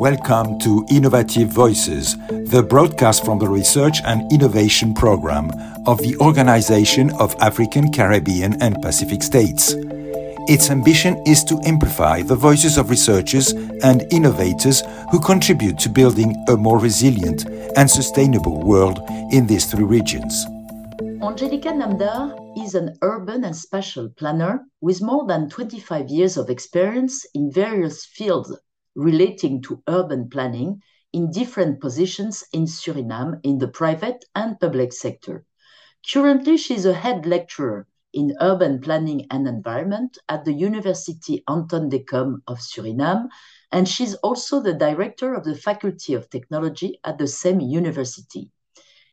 Welcome to Innovative Voices, the broadcast from the Research and Innovation Program of the Organization of African, Caribbean, and Pacific States. Its ambition is to amplify the voices of researchers and innovators who contribute to building a more resilient and sustainable world in these three regions. Angelika Namdar is an urban and spatial planner with more than 25 years of experience in various fields relating to urban planning in different positions in Suriname in the private and public sector. Currently, she is a head lecturer in urban planning and environment at the University Anton de Kom of Suriname, and she's also the director of the Faculty of Technology at the same university.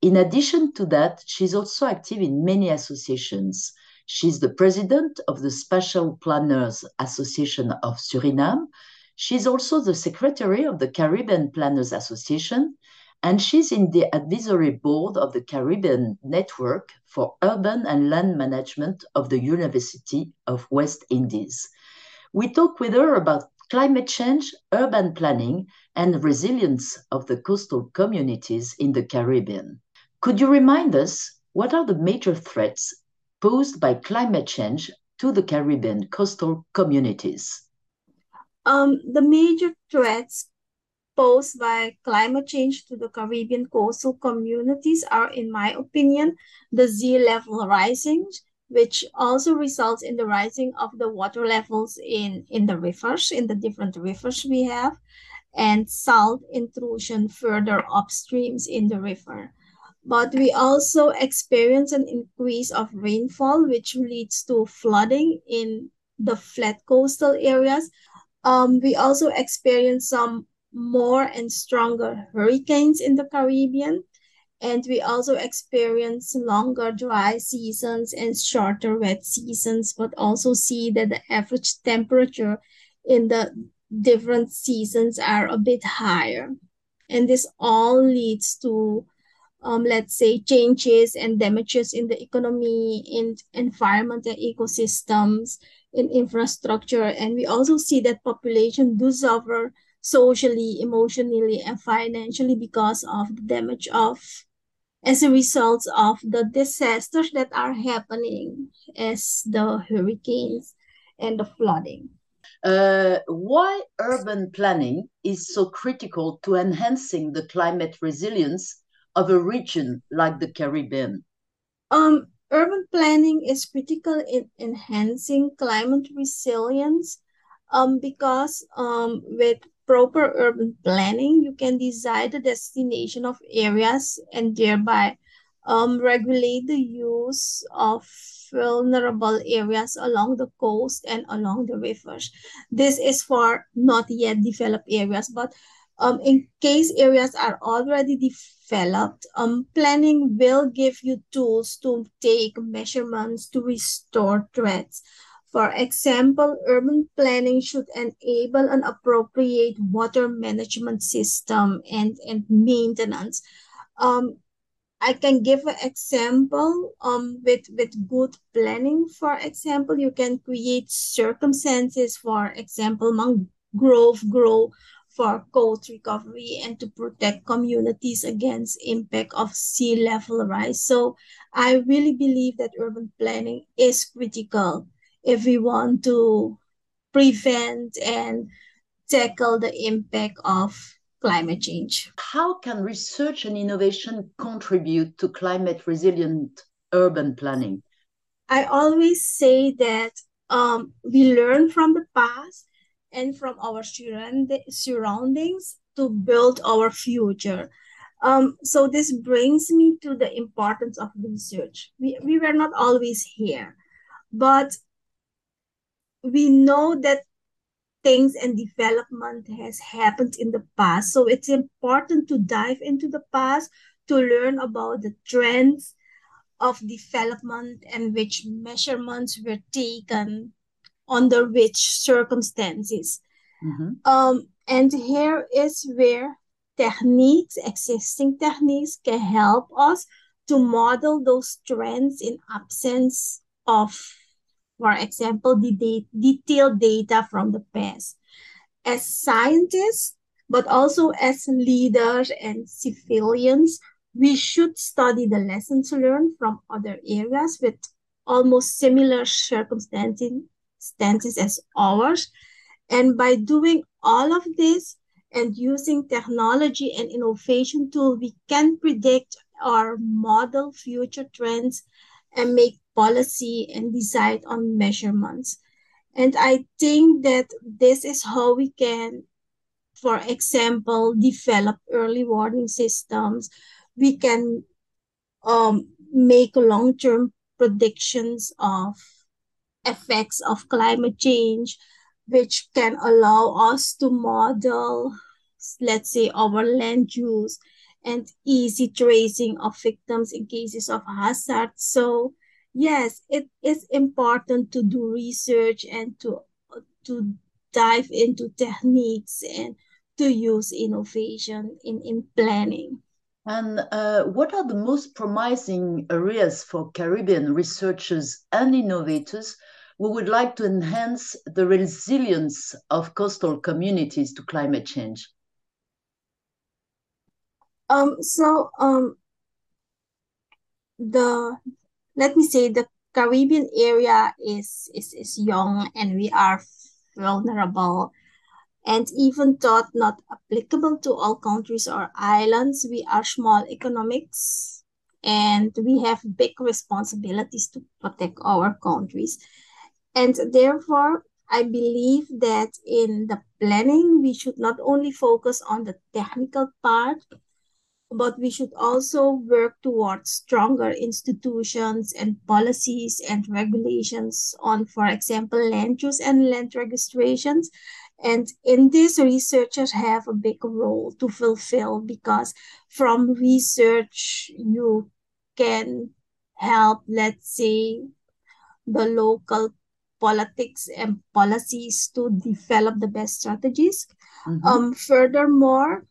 In addition to that, she's also active in many associations. She's the president of the Spatial Planners Association of Suriname, She's also the secretary of the Caribbean Planners Association, and she's in the advisory board of the Caribbean Network for Urban and Land Management of the University of West Indies. We talk with her about climate change, urban planning, and resilience of the coastal communities in the Caribbean. Could you remind us what are the major threats posed by climate change to the Caribbean coastal communities? Um, the major threats posed by climate change to the Caribbean coastal communities are, in my opinion, the sea level rising, which also results in the rising of the water levels in, in the rivers, in the different rivers we have, and salt intrusion further upstreams in the river. But we also experience an increase of rainfall, which leads to flooding in the flat coastal areas, um, we also experienced some more and stronger hurricanes in the Caribbean. And we also experience longer dry seasons and shorter wet seasons, but also see that the average temperature in the different seasons are a bit higher. And this all leads to, um, let's say, changes and damages in the economy, in environment and ecosystems, in infrastructure. And we also see that population do suffer socially, emotionally, and financially because of the damage of as a result of the disasters that are happening as the hurricanes and the flooding. Uh, why urban planning is so critical to enhancing the climate resilience of a region like the Caribbean? Um, urban planning is critical in enhancing climate resilience um, because um, with proper urban planning, you can design the destination of areas and thereby um, regulate the use of vulnerable areas along the coast and along the rivers. This is for not yet developed areas, but um, in case areas are already developed, um, planning will give you tools to take measurements to restore threats. For example, urban planning should enable an appropriate water management system and, and maintenance. Um, I can give an example um, with, with good planning. For example, you can create circumstances, for example, mangrove grow for coast recovery and to protect communities against impact of sea level rise. So I really believe that urban planning is critical if we want to prevent and tackle the impact of climate change. How can research and innovation contribute to climate resilient urban planning? I always say that um, we learn from the past and from our surroundings to build our future. Um, so this brings me to the importance of research. We, we were not always here, but we know that things and development has happened in the past. So it's important to dive into the past to learn about the trends of development and which measurements were taken under which circumstances. Mm-hmm. Um, and here is where techniques, existing techniques, can help us to model those trends in absence of, for example, the de- detailed data from the past. As scientists, but also as leaders and civilians, we should study the lessons learned from other areas with almost similar circumstances as ours. And by doing all of this and using technology and innovation tool, we can predict or model future trends and make policy and decide on measurements. And I think that this is how we can, for example, develop early warning systems. We can um, make long-term predictions of effects of climate change, which can allow us to model, let's say, our land use and easy tracing of victims in cases of hazard. So yes, it is important to do research and to to dive into techniques and to use innovation in, in planning. And uh, what are the most promising areas for Caribbean researchers and innovators who would like to enhance the resilience of coastal communities to climate change? Um, so um, the let me say the Caribbean area is is is young and we are vulnerable and even thought not applicable to all countries or islands. We are small economics and we have big responsibilities to protect our countries. And therefore, I believe that in the planning, we should not only focus on the technical part, but we should also work towards stronger institutions and policies and regulations on, for example, land use and land registrations. And in this, researchers have a big role to fulfill because from research, you can help, let's say, the local politics and policies to develop the best strategies. Mm-hmm. Um, furthermore,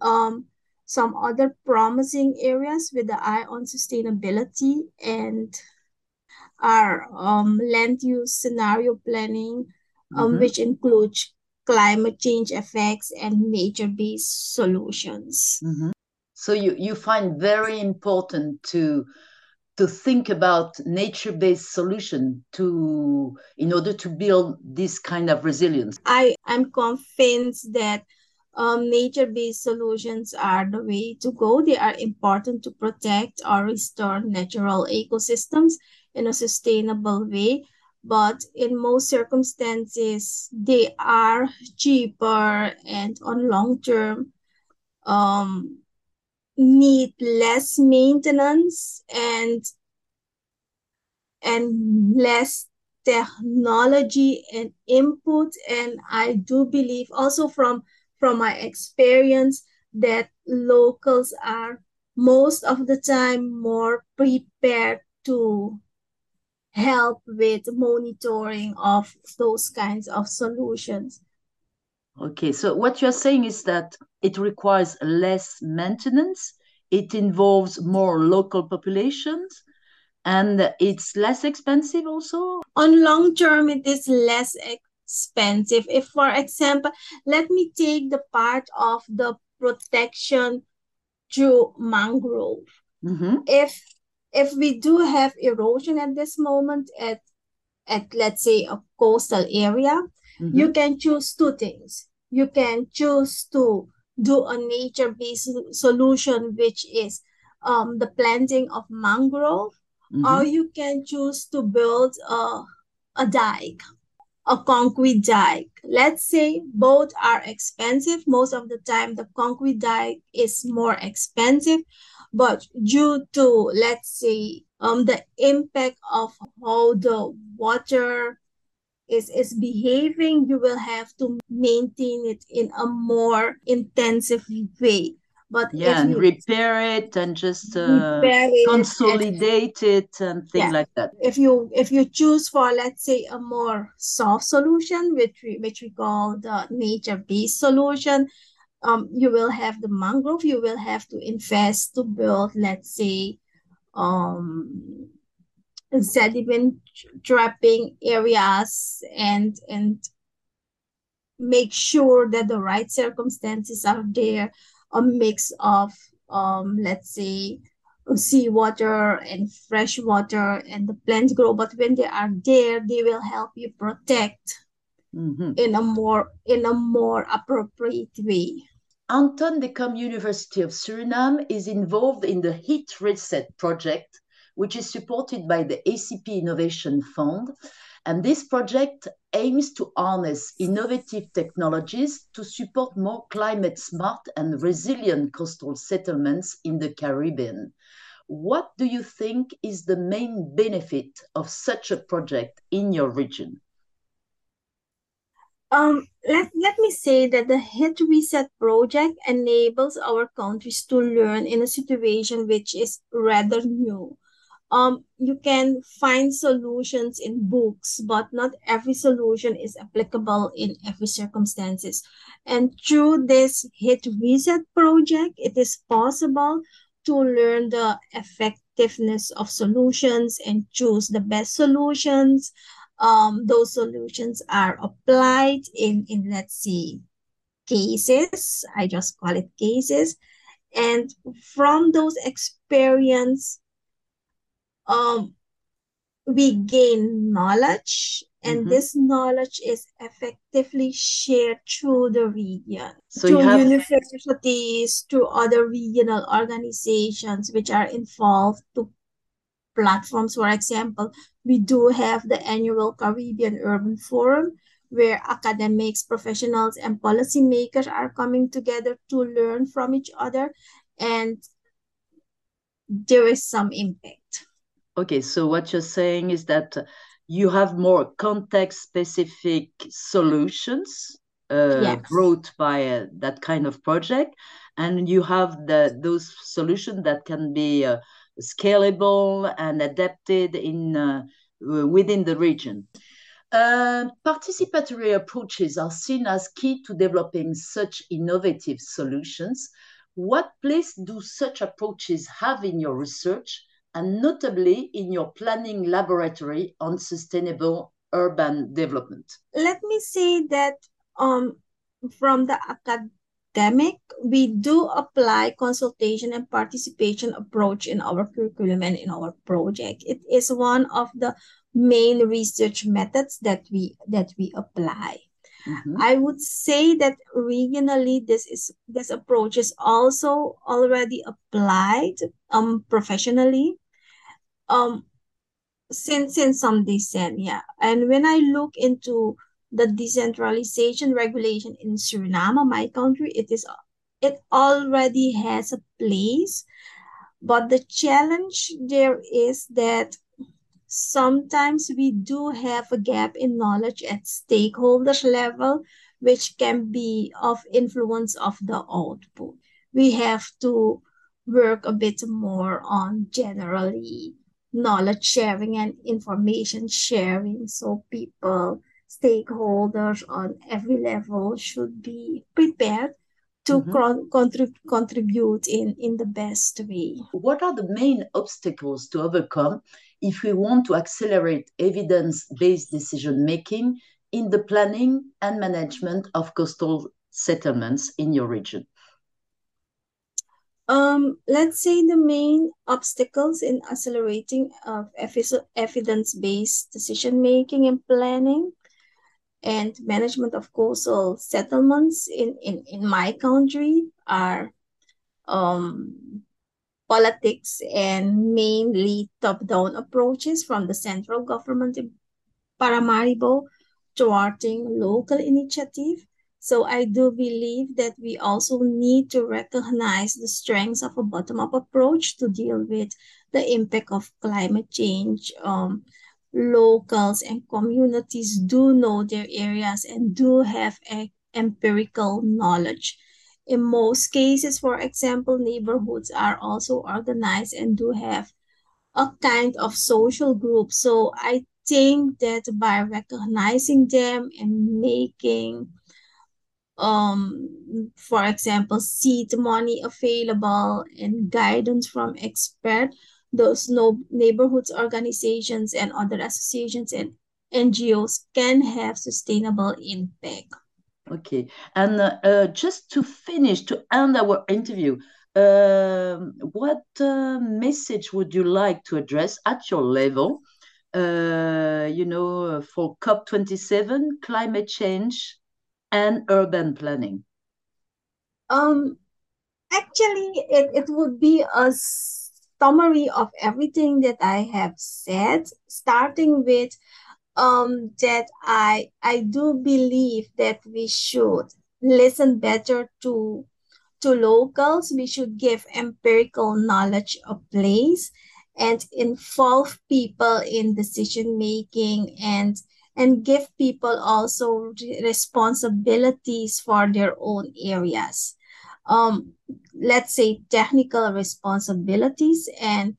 um, some other promising areas with the eye on sustainability and our um, land use scenario planning, um, mm-hmm. which includes climate change effects and nature-based solutions. Mm-hmm. So you, you find very important to to think about nature-based solution to in order to build this kind of resilience. I am convinced that um, nature-based solutions are the way to go. They are important to protect or restore natural ecosystems in a sustainable way. But in most circumstances, they are cheaper and on long term um, need less maintenance and and less technology and input. And I do believe also from from my experience that locals are most of the time more prepared to help with monitoring of those kinds of solutions. Okay, so what you're saying is that it requires less maintenance, it involves more local populations, and it's less expensive also? On long term, it is less expensive. If, for example, let me take the part of the protection through mangrove. Mm-hmm. If if we do have erosion at this moment at at let's say a coastal area, mm-hmm. you can choose two things. You can choose to do a nature-based solution, which is um, the planting of mangrove, mm-hmm. or you can choose to build a, a dike a concrete dike. Let's say both are expensive. Most of the time, the concrete dike is more expensive, but due to, let's say, um, the impact of how the water is, is behaving, you will have to maintain it in a more intensive way. But yeah, and repair it and just uh, it consolidate and, it and things yeah. like that. If you if you choose for let's say a more soft solution, which we which we call the nature-based solution, um, you will have the mangrove. You will have to invest to build, let's say, um, sediment trapping areas and and make sure that the right circumstances are there, a mix of, um, let's say, seawater and fresh water and the plants grow. But when they are there, they will help you protect mm-hmm. in a more in a more appropriate way. Anton de Kom University of Suriname is involved in the Heat Reset project, which is supported by the ACP Innovation Fund. And this project aims to harness innovative technologies to support more climate smart and resilient coastal settlements in the Caribbean. What do you think is the main benefit of such a project in your region? Um, let, let me say that the HIT Reset project enables our countries to learn in a situation which is rather new. Um, you can find solutions in books, but not every solution is applicable in every circumstances. And through this HIT Reset project, it is possible to learn the effectiveness of solutions and choose the best solutions um, those solutions are applied in, in, let's see, cases. I just call it cases. And from those experience, um, we gain knowledge and mm-hmm. this knowledge is effectively shared through the region so to have... universities to other regional organizations which are involved to platforms. For example, we do have the annual Caribbean Urban Forum where academics, professionals, and policymakers are coming together to learn from each other and there is some impact. Okay, so what you're saying is that you have more context specific solutions uh, yes. brought by uh, that kind of project and you have the those solutions that can be uh, scalable and adapted in uh, within the region. Uh, participatory approaches are seen as key to developing such innovative solutions. What place do such approaches have in your research and notably in your planning laboratory on sustainable urban development? Let me say that um, from the acad academic, we do apply consultation and participation approach in our curriculum and in our project. It is one of the main research methods that we that we apply. Mm-hmm. I would say that regionally this is this approach is also already applied um professionally um since since some decennia. And when I look into the decentralization regulation in Suriname, my country, it is it already has a place. But the challenge there is that sometimes we do have a gap in knowledge at stakeholders level, which can be of influence of the output. We have to work a bit more on generally knowledge sharing and information sharing so people stakeholders on every level should be prepared to mm-hmm. contrib- contribute in, in the best way. What are the main obstacles to overcome if we want to accelerate evidence based decision making in the planning and management of coastal settlements in your region? Um, let's say the main obstacles in accelerating of evidence based decision making and planning and management of coastal settlements in, in, in my country are um, politics and mainly top-down approaches from the central government in Paramaribo thwarting local initiative. So I do believe that we also need to recognize the strengths of a bottom-up approach to deal with the impact of climate change um, locals and communities do know their areas and do have empirical knowledge. In most cases, for example, neighborhoods are also organized and do have a kind of social group. So I think that by recognizing them and making um for example seed money available and guidance from expert those no neighborhoods organizations and other associations and NGOs can have sustainable impact. Okay. And uh, uh, just to finish, to end our interview, uh, what uh, message would you like to address at your level, uh, you know, for COP27, climate change and urban planning? Um, actually, it, it would be a summary of everything that I have said, starting with um, that I I do believe that we should listen better to to locals. We should give empirical knowledge a place and involve people in decision making and and give people also responsibilities for their own areas um let's say technical responsibilities and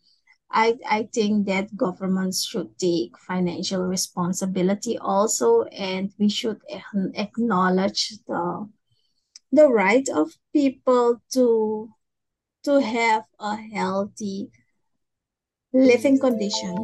I, I think that governments should take financial responsibility also, and we should acknowledge the the right of people to to have a healthy living condition.